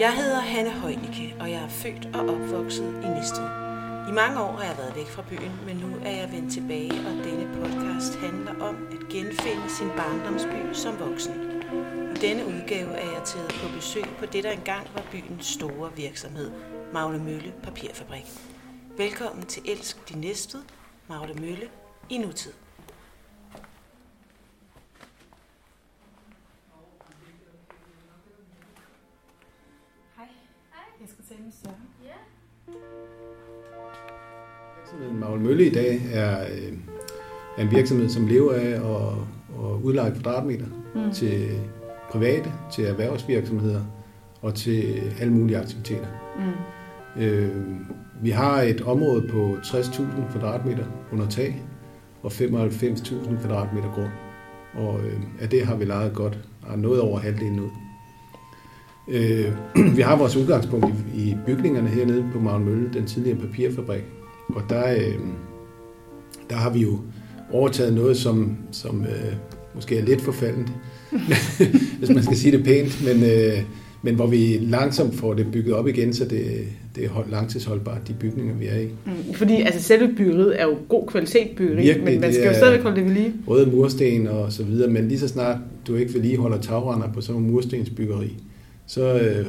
Jeg hedder Hanne Højnicke, og jeg er født og opvokset i Næstved. I mange år har jeg været væk fra byen, men nu er jeg vendt tilbage, og denne podcast handler om at genfinde sin barndomsby som voksen. I denne udgave er jeg taget på besøg på det, der engang var byens store virksomhed, Magle Mølle Papirfabrik. Velkommen til Elsk de Næstved, Magle Mølle i nutid. Med Søren. Virksomheden Magle Mølle i dag er, øh, er en virksomhed, som lever af at, at udleje kvadratmeter mm. til private, til erhvervsvirksomheder og til alle mulige aktiviteter. Mm. Øh, vi har et område på 60.000 kvadratmeter under tag og 95.000 kvadratmeter grund. Og øh, af det har vi lejet godt, og noget over halvdelen ud. Øh, vi har vores udgangspunkt i, i bygningerne hernede på Magle Mølle, den tidligere papirfabrik. Og der, øh, der har vi jo overtaget noget, som, som øh, måske er lidt forfaldent, hvis man skal sige det pænt, men, øh, men hvor vi langsomt får det bygget op igen, så det, det er hold, langtidsholdbart, de bygninger, vi er i. Mm, fordi altså, selve byggeriet er jo god kvalitet byggeri, Virkelig, men man skal jo stadigvæk holde det ved lige. Røde mursten og så videre, men lige så snart du ikke vedligeholder tagrender på sådan en murstensbyggeri, så øh,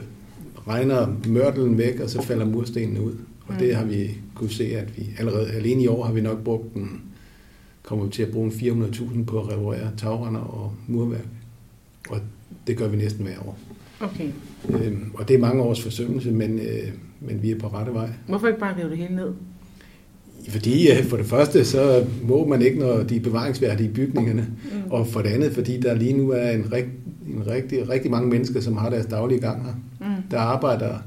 regner mørtelen væk, og så falder murstenene ud. Og det har vi kunne se, at vi allerede alene i år har vi nok brugt den, kommer vi til at bruge en 400.000 på at reparere tagrender og murværk. Og det gør vi næsten hver år. Okay. Øhm, og det er mange års forsømmelse, men, øh, men vi er på rette vej. Hvorfor ikke bare rive det hele ned? Fordi øh, for det første, så må man ikke, når de er bevaringsværdige i bygningerne. Mm. Og for det andet, fordi der lige nu er en, rigt, en rigtig, rigtig mange mennesker, som har deres daglige gang her. Mm. Der arbejder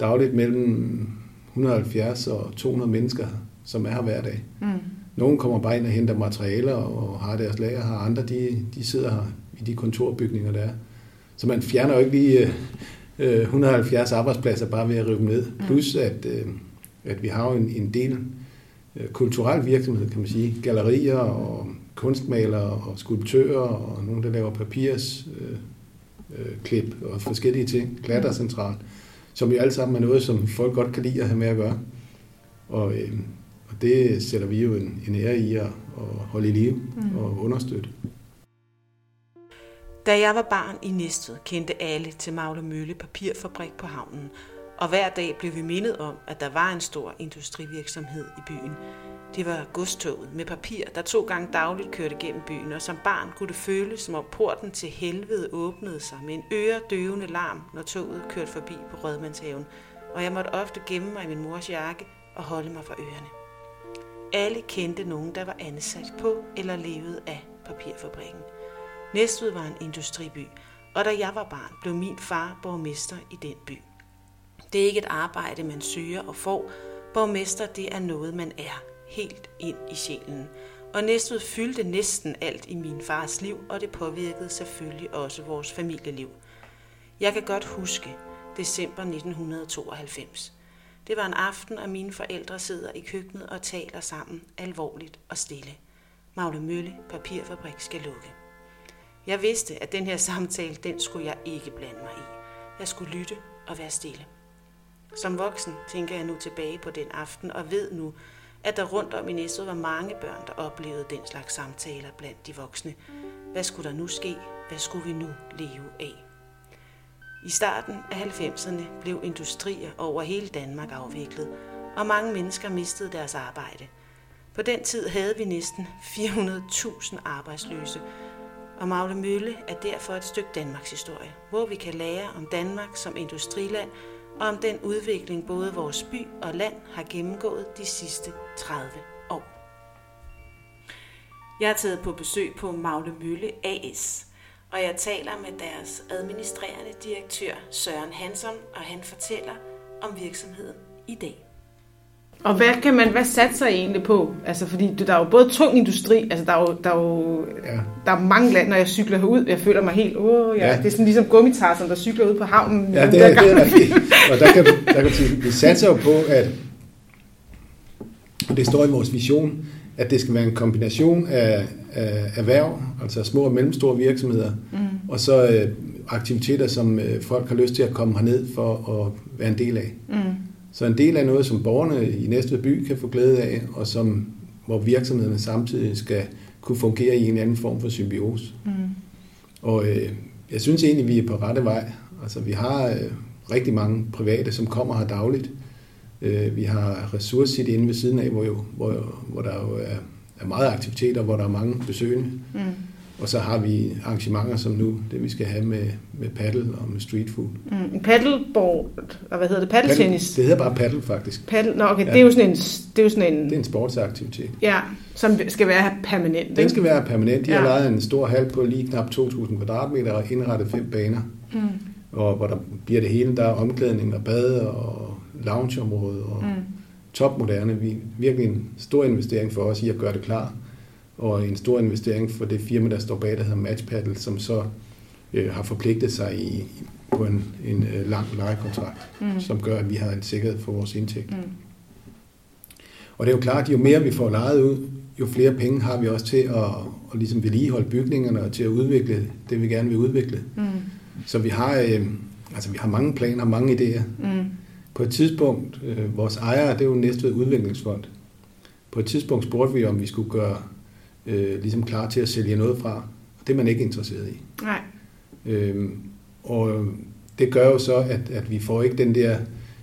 dagligt mellem 170 og 200 mennesker, som er her hver dag. Mm. Nogle kommer bare ind og henter materialer og har deres lager her. Andre, de, de sidder her i de kontorbygninger, der er. Så man fjerner jo ikke lige øh, øh, 170 arbejdspladser bare ved at rive dem ned. Plus, at, øh, at vi har jo en, en del øh, kulturel virksomhed, kan man sige. Gallerier og kunstmalere og skulptører og nogen, der laver papirs øh, øh, klip og forskellige ting. Klattercentral, som jo alle sammen er noget, som folk godt kan lide at have med at gøre. Og, øh, og det sætter vi jo en, en ære i at, at holde i live mm. og understøtte. Da jeg var barn i Næstved, kendte alle til Magle Mølle Papirfabrik på havnen, og hver dag blev vi mindet om, at der var en stor industrivirksomhed i byen. Det var godstoget med papir, der to gange dagligt kørte gennem byen, og som barn kunne det føles, som om porten til helvede åbnede sig med en øredøvende larm, når toget kørte forbi på Rødmandshaven, og jeg måtte ofte gemme mig i min mors jakke og holde mig for ørerne. Alle kendte nogen, der var ansat på eller levede af papirfabrikken. Næstved var en industriby, og da jeg var barn, blev min far borgmester i den by. Det er ikke et arbejde, man søger og får. Borgmester, det er noget, man er helt ind i sjælen. Og Næstved fyldte næsten alt i min fars liv, og det påvirkede selvfølgelig også vores familieliv. Jeg kan godt huske december 1992. Det var en aften, og mine forældre sidder i køkkenet og taler sammen alvorligt og stille. Magle Mølle Papirfabrik skal lukke. Jeg vidste, at den her samtale, den skulle jeg ikke blande mig i. Jeg skulle lytte og være stille. Som voksen tænker jeg nu tilbage på den aften og ved nu, at der rundt om i Næstved var mange børn, der oplevede den slags samtaler blandt de voksne. Hvad skulle der nu ske? Hvad skulle vi nu leve af? I starten af 90'erne blev industrier over hele Danmark afviklet, og mange mennesker mistede deres arbejde. På den tid havde vi næsten 400.000 arbejdsløse, og Magle Mølle er derfor et stykke Danmarks historie, hvor vi kan lære om Danmark som industriland og om den udvikling både vores by og land har gennemgået de sidste 30 år. Jeg er taget på besøg på Magle Mølle AS, og jeg taler med deres administrerende direktør Søren Hansen, og han fortæller om virksomheden i dag. Og hvad kan man, hvad satser I egentlig på? Altså, fordi der er jo både tung industri, altså der er jo, der er jo Ja. der er mange lande, når jeg cykler herud, jeg føler mig helt, åh, ja. Ja. det er sådan ligesom gummitarsen, der cykler ud på havnen. Ja, det der er, det er rigtigt. Og der kan, der kan sige, vi satser jo på, at det står i vores vision, at det skal være en kombination af, af erhverv, altså små og mellemstore virksomheder, mm. og så øh, aktiviteter, som øh, folk har lyst til at komme herned for at være en del af. Mm. Så en del af noget, som borgerne i næste by kan få glæde af, og som, hvor virksomhederne samtidig skal kunne fungere i en anden form for symbiose. Mm. Og øh, jeg synes egentlig, vi er på rette vej. Altså, vi har øh, rigtig mange private, som kommer her dagligt. Øh, vi har Ressource City inde ved siden af, hvor, jo, hvor, hvor der jo er, er meget aktiviteter, hvor der er mange besøgende. Mm. Og så har vi arrangementer som nu, det vi skal have med, med paddle og med street food. Mm, paddleboard, og hvad hedder det? Paddeltennis? Det hedder bare paddle faktisk. Paddle, nå okay, ja. det er jo sådan en... Det er, jo sådan en, det er en sportsaktivitet. Ja, som skal være permanent. Den skal være permanent. De ja. har lejet en stor hal på lige knap 2.000 kvadratmeter og indrettet fem baner. Mm. Og hvor der bliver det hele, der er omklædning og bade og loungeområde og mm. topmoderne. Vi, virkelig en stor investering for os i at gøre det klar og en stor investering for det firma, der står bag, der hedder Matchpaddle, som så øh, har forpligtet sig i, på en, en øh, lang lejekontrakt, mm. som gør, at vi har en sikkerhed for vores indtægt. Mm. Og det er jo klart, at jo mere vi får lejet ud, jo flere penge har vi også til at, at ligesom vedligeholde bygningerne og til at udvikle det, vi gerne vil udvikle. Mm. Så vi har, øh, altså, vi har mange planer, mange idéer. Mm. På et tidspunkt, øh, vores ejere, det er jo Næstved Udviklingsfond. På et tidspunkt spurgte vi, om vi skulle gøre øh, ligesom klar til at sælge noget fra. Og det er man ikke interesseret i. Nej. Øhm, og det gør jo så, at, at vi får ikke den der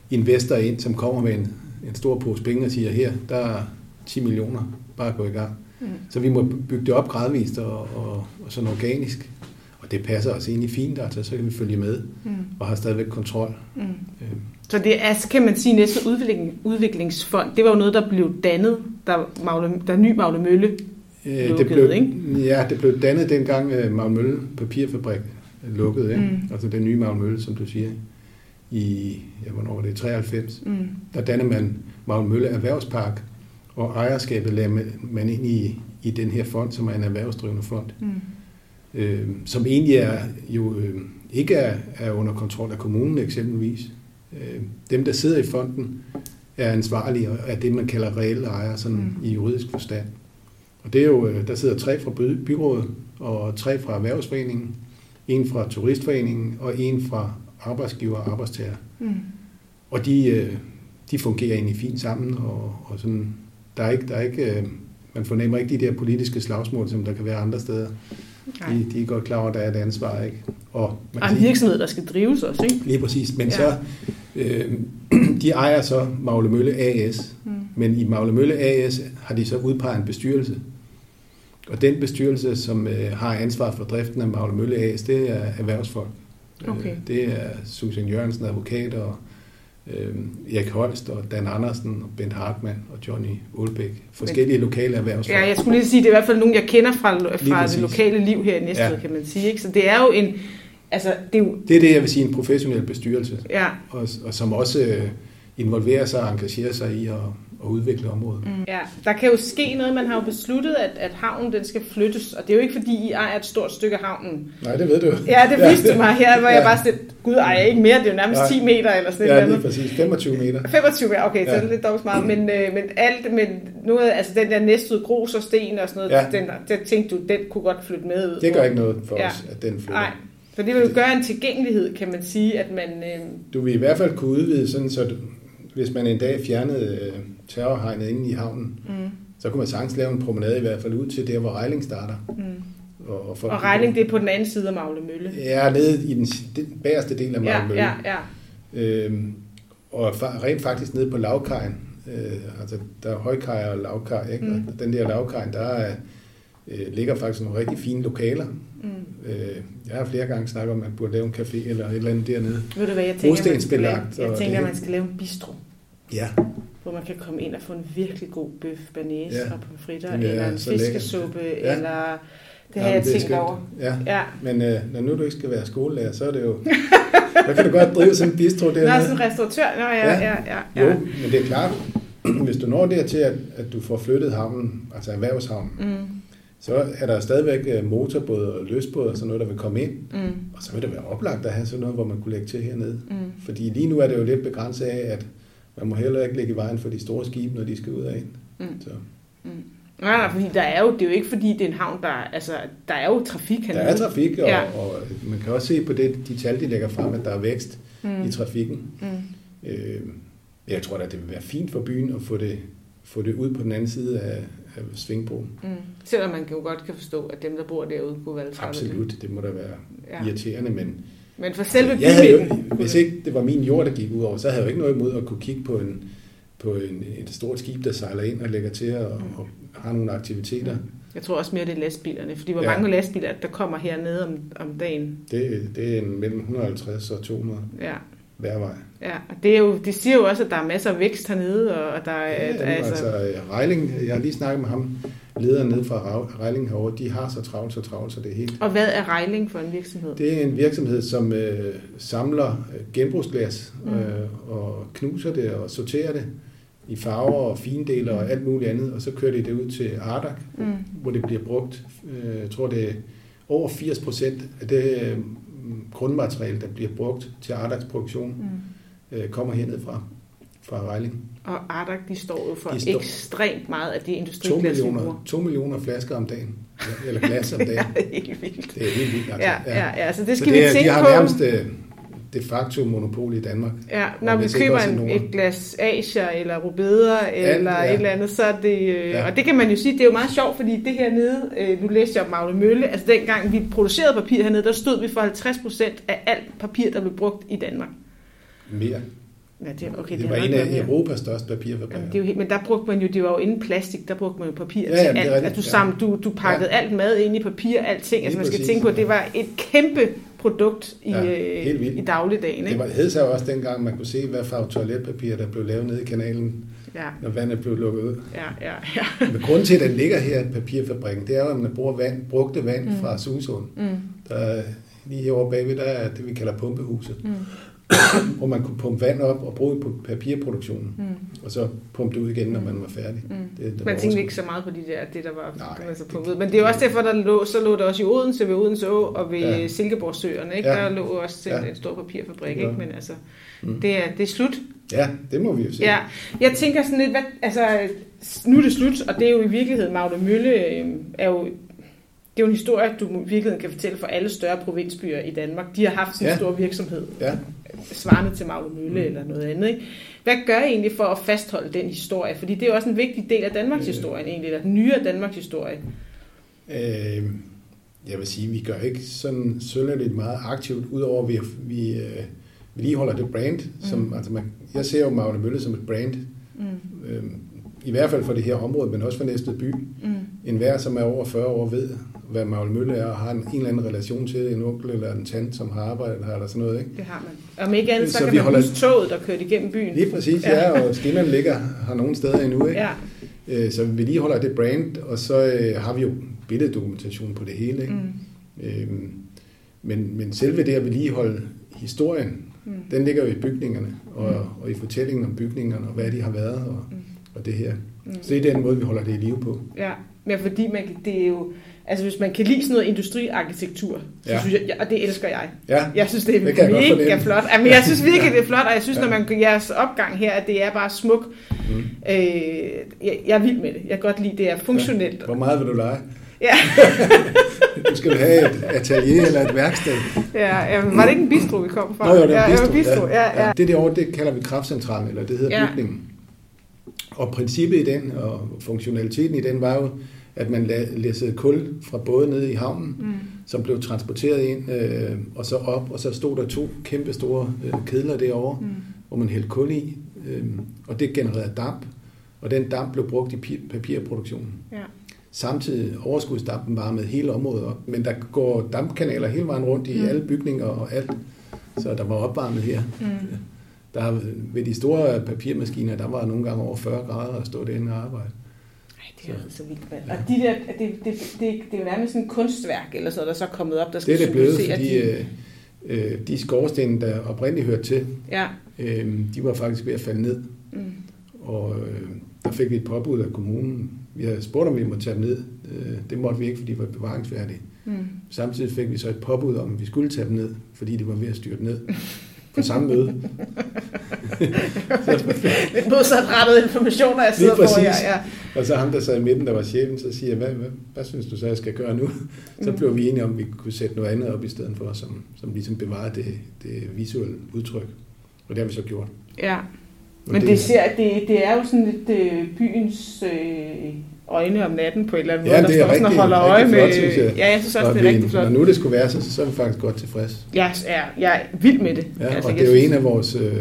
investor ind, som kommer med en, en stor pose penge og siger, her, der er 10 millioner, bare gå i gang. Mm. Så vi må bygge det op gradvist og, og, og sådan organisk. Og det passer os egentlig fint, altså så kan vi følge med mm. og har stadigvæk kontrol. Mm. Øhm. Så det er, kan man sige, næste udvikling, udviklingsfond, det var jo noget, der blev dannet, da, Magle, da ny Magle Mølle Øh, lukkede, det blev, ikke? Ja, det blev dannet dengang uh, Magne Papirfabrik lukkede, ikke? Mm. altså den nye Magne som du siger, i, ja, hvornår var det, 93. Mm. Der dannede man Magne Erhvervspark, og ejerskabet lagde man ind i, i den her fond, som er en erhvervsdrivende fond, mm. øh, som egentlig er jo øh, ikke er, er under kontrol af kommunen eksempelvis. Øh, dem, der sidder i fonden, er ansvarlige og er det, man kalder reelle ejere, sådan mm. i juridisk forstand. Og det er jo, øh, der sidder tre fra byrådet, og tre fra erhvervsforeningen, en fra turistforeningen, og en fra arbejdsgiver og arbejdstager. Mm. Og de, øh, de fungerer egentlig fint sammen, og, og sådan, der er ikke, der er ikke, øh, man fornemmer ikke de der politiske slagsmål, som der kan være andre steder. De, de er godt klar over, at der er et ansvar. Ikke? Og, man og en virksomhed, der skal drives også, ikke? Lige præcis. Men ja. så, øh, de ejer så Magle Mølle AS. Mm. Men i Magle Mølle AS har de så udpeget en bestyrelse, og den bestyrelse, som øh, har ansvar for driften af Magle Mølle AS, det er erhvervsfolk. Øh, okay. Øh, det er Susan Jørgensen, advokat, og øh, Erik Holst, og Dan Andersen, og Bent Hartmann, og Johnny Ulbæk. Forskellige Men, lokale erhvervsfolk. Ja, jeg skulle lige sige, det er i hvert fald nogen, jeg kender fra, fra det lokale liv her i Næstved, ja. kan man sige. Ikke? Så det er jo en... Altså, det, er jo... det er det, jeg vil sige, en professionel bestyrelse. Ja. Og, og som også øh, involverer sig og engagerer sig i at at udvikle området. Mm. Ja, der kan jo ske noget. Man har jo besluttet, at, at havnen den skal flyttes, og det er jo ikke fordi, I ejer et stort stykke havnen. Nej, det ved du. Ja, det vidste ja. mig her, hvor ja. jeg bare sagde, gud ejer ikke mere, det er jo nærmest Nej. 10 meter eller sådan ja, noget. Ja, præcis. 25 meter. 25 meter, okay, ja. så er det lidt dog meget. Men, øh, men alt, men noget, altså den der næste grus og sten og sådan noget, ja. den, der tænkte du, den kunne godt flytte med ud. Det gør ikke noget for ja. os, at den flytter. Nej. Så det vil jo gøre en tilgængelighed, kan man sige, at man... Øh... Du vil i hvert fald kunne udvide sådan, så du, hvis man en dag fjernede øh, terrorhegnet inde i havnen, mm. så kunne man sagtens lave en promenade i hvert fald ud til der, hvor Rejling starter. Mm. Og, og, og Rejling, det er på den anden side af Magle Mølle? Ja, nede i den, den bagerste del af Magle ja, Mølle. Ja, ja. Øhm, og rent faktisk nede på lavkajen, øh, altså der er højkaj og lavkaj, ikke? Mm. og den der lavkaj, der er, øh, ligger faktisk nogle rigtig fine lokaler. Mm. Øh, jeg har flere gange snakket om, at man burde lave en café eller et eller andet dernede. Ved du hvad, jeg tænker, man skal lave, jeg tænker, man skal lave en bistro. Ja. Hvor man kan komme ind og få en virkelig god bøf bearnaise ja. og pomfritter, eller en fiskesuppe, ja. eller... Det har ja, jeg tænkt over. Ja. ja. Men øh, når nu du ikke skal være skolelærer, så er det jo... så kan du godt drive sådan en bistro der. Nå, sådan en restauratør. Nå, ja, ja. Ja, ja, ja. Jo, men det er klart, hvis du når dertil, at, at du får flyttet havnen, altså erhvervshavnen, mm. så er der stadigvæk øh, motorbåde og løsbåde og sådan noget, der vil komme ind. Mm. Og så vil det være oplagt at have sådan noget, hvor man kunne lægge til hernede. Mm. Fordi lige nu er det jo lidt begrænset af, at man må heller ikke ligge i vejen for de store skibe, når de skal ud af ind. Mm. Så. Mm. Nej, nej, fordi der er jo, det er jo ikke fordi, det er en havn, der, altså, der er jo trafik hernede. Der er trafik, og, ja. og man kan også se på det, de tal, de lægger frem, at der er vækst mm. i trafikken. Mm. Øh, jeg tror da, det vil være fint for byen at få det, få det ud på den anden side af, af Svingbroen. Mm. Selvom man jo godt kan forstå, at dem, der bor derude, kunne være Absolut, det. det må da være ja. irriterende, men... Men for selve jeg havde jo, Hvis ikke det var min jord, der gik ud over, så havde jeg jo ikke noget imod at kunne kigge på en, på en, et stort skib, der sejler ind og lægger til og, mm. og har nogle aktiviteter. Jeg tror også mere, det er lastbilerne, fordi hvor ja. mange lastbiler, der kommer hernede om, om dagen? Det, det er en mellem 150 og 200 ja. Hver vej. Ja, og det, er jo, det siger jo også, at der er masser af vækst hernede, og der er... Ja, der, altså, altså Reiling, jeg har lige snakket med ham, lederen nede fra Reiling herovre, de har så travlt, så travlt, så det er helt... Og hvad er Reiling for en virksomhed? Det er en virksomhed, som øh, samler øh, genbrugsglas mm. øh, og knuser det og sorterer det i farver og findele og alt muligt andet, og så kører de det ud til Ardak, mm. hvor det bliver brugt, øh, jeg tror det er over 80 procent af det øh, grundmateriale, der bliver brugt til Ardaks produktion, mm. øh, kommer hernede fra, fra Reiling. Og Ardak, de står jo for de står ekstremt meget af det industriglas, 2 millioner, 2 millioner flasker om dagen, eller glas om dagen. ja, det er helt vildt. Det er helt vildt. Altså. Ja, ja, ja, så det skal så det vi tænke de har på. Nærmest, øh, de facto monopol i Danmark. Ja, når vi køber en, et glas Asia eller Rubeder eller ja. et eller andet, så er det... Øh, ja. Og det kan man jo sige, det er jo meget sjovt, fordi det her nede, øh, nu læste jeg om Magle Mølle, altså dengang vi producerede papir hernede, der stod vi for 50 procent af alt papir, der blev brugt i Danmark. Mere. Ja, det, okay, det, det var en af Europas største papirfabrikker. Jamen, det er jo men der brugte man jo, det var jo inden plastik, der brugte man jo papir ja, til jamen, alt. Altså, du, sammen, du, du pakkede ja. alt mad ind i papir, alting. Altså man skal præcis, tænke på, at det var et kæmpe produkt i, ja, øh, i dagligdagen. Ikke? Det var, hed sig også dengang, man kunne se, hvad farve toiletpapir, der blev lavet nede i kanalen, ja. når vandet blev lukket ud. Ja, ja, ja. Men grunden til, at den ligger her, papirfabrikken, det er jo, at man bruger vand, brugte vand mm. fra Susund. Mm. Der, lige herovre bagved, der er det, vi kalder pumpehuset. Mm hvor man kunne pumpe vand op og bruge på papirproduktionen, mm. og så pumpe det ud igen, når man var færdig. Mm. Det, det man tænkte ikke så meget på de der, det der var Nej, altså pumpet. Men det er jo også derfor, der lå, så lå der også i Odense ved Odense Å og ved ja. Silkeborgsøerne, ikke? Ja. der lå også ja. en stor papirfabrik, ja. ikke? men altså, mm. det, er, det er slut. Ja, det må vi jo se. Ja. Jeg tænker sådan lidt, hvad, altså, nu er det slut, og det er jo i virkeligheden, Magne Mølle øh, er jo det er jo en historie, du i virkeligheden kan fortælle for alle større provinsbyer i Danmark. De har haft en ja. stor virksomhed. Ja svarende til Magle Mølle mm. eller noget andet. Ikke? Hvad gør I egentlig for at fastholde den historie? Fordi det er jo også en vigtig del af Danmarks øh. historie egentlig, eller den nye Danmarks historie. Øh, jeg vil sige, vi gør ikke sådan sønderligt meget aktivt, udover at vi, vi øh, lige holder det brand. Som, mm. altså man, jeg ser jo Magle Mølle som et brand. Mm. Øh, I hvert fald for det her område, men også for næste by. Mm. En hver, som er over 40 år, ved, hvad Magle Mølle er, og har en, en eller anden relation til en onkel eller en tante, som har arbejdet her, eller sådan noget. Ikke? Det har man. Om ikke andet, så, så kan man holder... huske toget, der kørte igennem byen. Lige præcis, ja, ja og skinnerne ligger her nogle steder endnu. Ikke? Ja. Øh, så vi lige holder det brand, og så øh, har vi jo billeddokumentation på det hele. Ikke? Mm. Øhm, men, men selve det at vedligeholde historien, mm. den ligger jo i bygningerne, og, mm. og i fortællingen om bygningerne, og hvad de har været, og, mm. Og det her. Mm. Så det er den måde, vi holder det i live på. Ja, men fordi man, det er jo Altså hvis man kan lide sådan noget industriarkitektur, så ja. synes jeg, og det elsker jeg. Ja. Jeg synes, det er det mega flot. Jamen, jeg synes virkelig, det er flot, og jeg synes, ja. når man jeres opgang her, at det er bare smuk. Mm. Øh, jeg, jeg er vild med det. Jeg kan godt lide, det er funktionelt. Ja. Hvor meget vil du lege? Ja. du skal have et atelier eller et værksted. Ja, jamen, var det ikke en bistro, vi kom fra? Nå, jo, det er en bistro. Ja, bistro. Ja, ja. Ja. Det derovre, det kalder vi kraftcentralen, eller det hedder ja. bygningen. Og princippet i den, og funktionaliteten i den, var jo, at man læssede kul fra både nede i havnen, mm. som blev transporteret ind, øh, og så op, og så stod der to kæmpe store øh, kedler derovre, mm. hvor man hældte kul i, øh, og det genererede damp, og den damp blev brugt i papirproduktionen. Ja. Samtidig overskudsdampen varmede hele området op, men der går dampkanaler hele vejen rundt i mm. alle bygninger og alt, så der var opvarmet her. Mm. Der, ved de store papirmaskiner, der var nogle gange over 40 grader at stå derinde og arbejde det er så vildt. Ja. Og de der, det, det, det, det er jo nærmest sådan et kunstværk, eller så der så kommet op, der skal Det er det blevet, fordi de, øh, øh, de skorstene, der oprindeligt hørte til, ja. øh, de var faktisk ved at falde ned. Mm. Og øh, der fik vi et påbud af kommunen. Vi havde spurgt, om vi måtte tage dem ned. Øh, det måtte vi ikke, fordi de var bevaringsfærdige. Mm. Samtidig fik vi så et påbud om, at vi skulle tage dem ned, fordi de var ved at styrte ned på samme møde. Lidt modsatrettet informationer, jeg sidder på. Ja, ja. og så ham, der sad i midten, der var chefen, så siger jeg, hvad, hvad, hvad synes du så, jeg skal gøre nu? Så Mm. blev vi enige om, at vi kunne sætte noget andet op i stedet for, som, som ligesom bevarer det, det visuelle udtryk. Og det har vi så gjort. Ja. Men det, ser, det, det er jo sådan lidt øh, byens øh, øjne om natten på et eller andet Ja, måde, er der står sådan og holder øje flot, med... synes jeg. Ja, jeg synes også, og det er vi- rigtig flot. Når nu det skulle være, så, så er vi faktisk godt tilfreds. Jeg er, jeg er vild med det. Ja, Altså, og det er jo en af vores øh,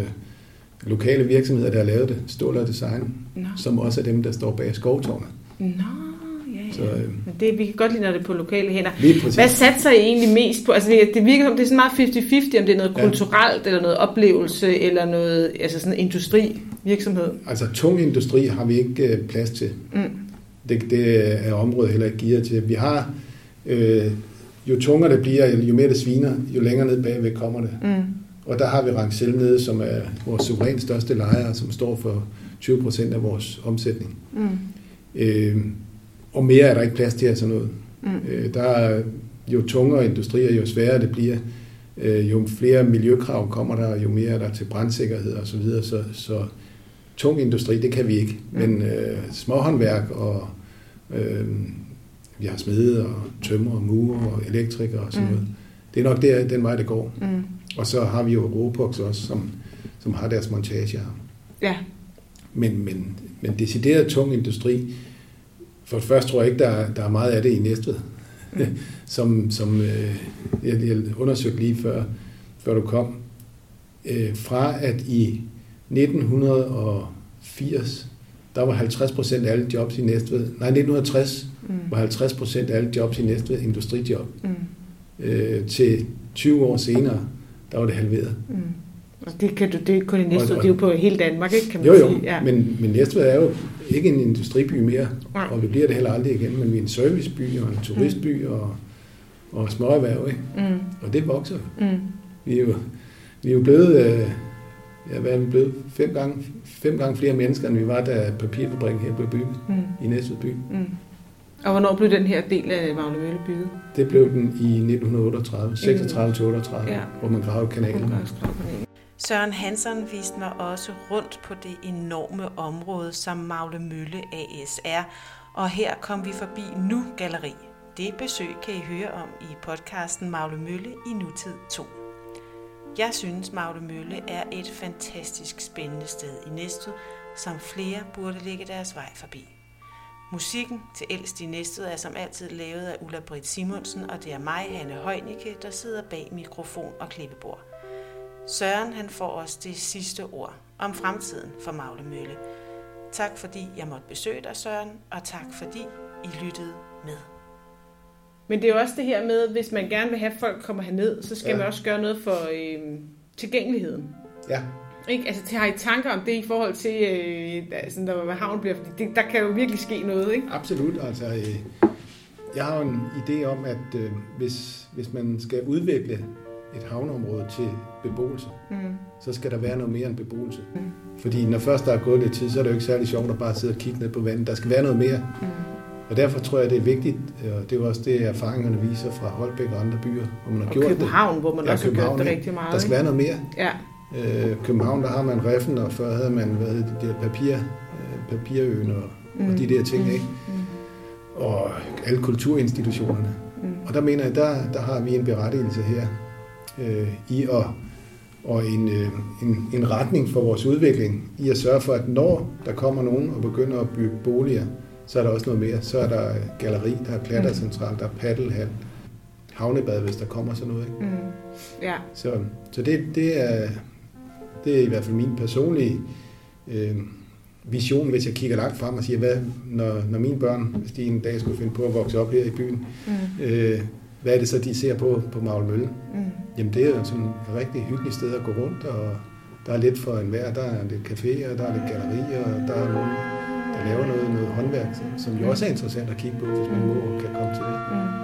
lokale virksomheder, der har lavet det, Ståler Design, Nå, som også er dem, der står bag skovtårnet. Nå ja, ja. Så øh, Men det, vi kan godt lide, når det er på lokale hænder. Hvad satser I egentlig mest på? Altså, det, det virker som, det er sådan meget 50-50, om det er noget Ja. kulturelt, eller noget oplevelse, eller noget altså sådan industrivirksomhed. Altså tung industri har vi ikke øh, plads til. Mm. Det, det er området heller ikke gearet til. Vi har, øh, jo tungere det bliver, jo mere det sviner, jo længere ned bagved kommer det. Mm. Og der har vi Rangel nede, som er vores suverænt største lejer, som står for 20 procent af vores omsætning. Mm. Øh, og mere er der ikke plads til af sådan noget. Mm. Øh, der er jo tungere industrier, jo sværere det bliver, øh, jo flere miljøkrav kommer der, jo mere er der til brandsikkerhed og så videre. Så, så tung industri, det kan vi ikke. Mm. Men øh, småhåndværk og øh, vi har smede og tømmer og murer og elektrikere og sådan Mm. noget. Det er nok der, den vej, det går. Mm. Og så har vi jo Ropox også, som, som har deres montage her. Ja. Men, men, men decideret tung industri, for det første tror jeg ikke, der er, der er meget af det i Næstved. som som øh, jeg, jeg undersøgte lige før, før du kom. Øh, fra at i 1980, der var 50 procent af alle jobs i Næstved, nej 1960 Mm. var 50 procent af alle jobs i Næstved industrijob. Mm. Øh, til 20 år senere, der var det halveret. Mm. Og det, kan du, det er kun i næste Og- og- det er jo på hele Danmark, ikke, kan man Jo, jo, sige. Ja. men, men Næstved er jo ikke en industriby mere, Nej. og vi bliver det heller aldrig igen, men vi er en serviceby og en turistby og, og småerhverv, ikke? Mm. og det vokser. Mm. Vi er jo, vi er jo blevet, øh, ja, hvad er vi blevet? Fem gange, fem gange flere mennesker, end vi var, da papirfabrikken her blev bygget Mm. i Næstved by. Mm. Og hvornår blev den her del af Magle Mølle bygget? Det blev den i 1938, 36 til 38, Ja. hvor man gravede kanalen. Søren Hansen viste mig også rundt på det enorme område, som Magle Mølle AS er, og her kom vi forbi Nu Galeri. Det besøg kan I høre om i podcasten Magle Mølle i nutid 2. Jeg synes, Magle Mølle er et fantastisk spændende sted i Næstved, som flere burde lægge deres vej forbi. Musikken til Ældst i Næstved er som altid lavet af Ulla Britt Simonsen, og det er mig, Hanne Højnicke, der sidder bag mikrofon og klippebord. Søren han får os det sidste ord om fremtiden for Magle Mølle. Tak fordi jeg måtte besøge dig, Søren, og tak fordi I lyttede med. Men det er jo også det her med, hvis man gerne vil have, at folk kommer herned, så skal Ja. man også gøre noget for øh, tilgængeligheden. Ja, Ikke? Altså, til- har I tanker om det i forhold til, øh, altså, når havn bliver... Det, der kan jo virkelig ske noget, ikke? absolut. Altså, øh, jeg har jo en idé om, at øh, hvis, hvis man skal udvikle et havneområde til beboelse, Mm. så skal der være noget mere end beboelse. Mm. Fordi når først der er gået lidt tid, så er det jo ikke særlig sjovt at bare sidde og kigge ned på vandet. Der skal være noget mere. Mm. Og derfor tror jeg, det er vigtigt, og det er også det, erfaringerne viser fra Holbæk og andre byer, hvor man har Og gjort København, hvor man Ja, også har gjort København, det rigtig meget. det. Der skal være noget mere. Ja. Øh, København, der har man reffen, og før havde man hvad hedder det, de der papir, øh, papirøen og, mm. og de der ting, ikke? Mm. Og alle kulturinstitutionerne. Mm. Og der mener jeg, der, der har vi en berettigelse her øh, i at og en, øh, en, en retning for vores udvikling i at sørge for, at når der kommer nogen og begynder at bygge boliger, så er der også noget mere. Så er der galleri, der er klattercentral, der er paddelhal, havnebad, hvis der kommer sådan noget. Ikke? Mm. Ja. Så, så det, det, er, det er i hvert fald min personlige øh, vision, hvis jeg kigger langt frem og siger, hvad, når, når mine børn, hvis de en dag skulle finde på at vokse op her i byen, Mm. øh, hvad er det så, de ser på på Magle Mølle? Mm. Jamen det er jo sådan et rigtig hyggeligt sted at gå rundt, og der er lidt for enhver. Der er lidt caféer, der er lidt gallerier, og der er nogen, der laver noget, noget håndværk, som- jo også er interessant at kigge på, hvis man må og kan komme til det. Mm.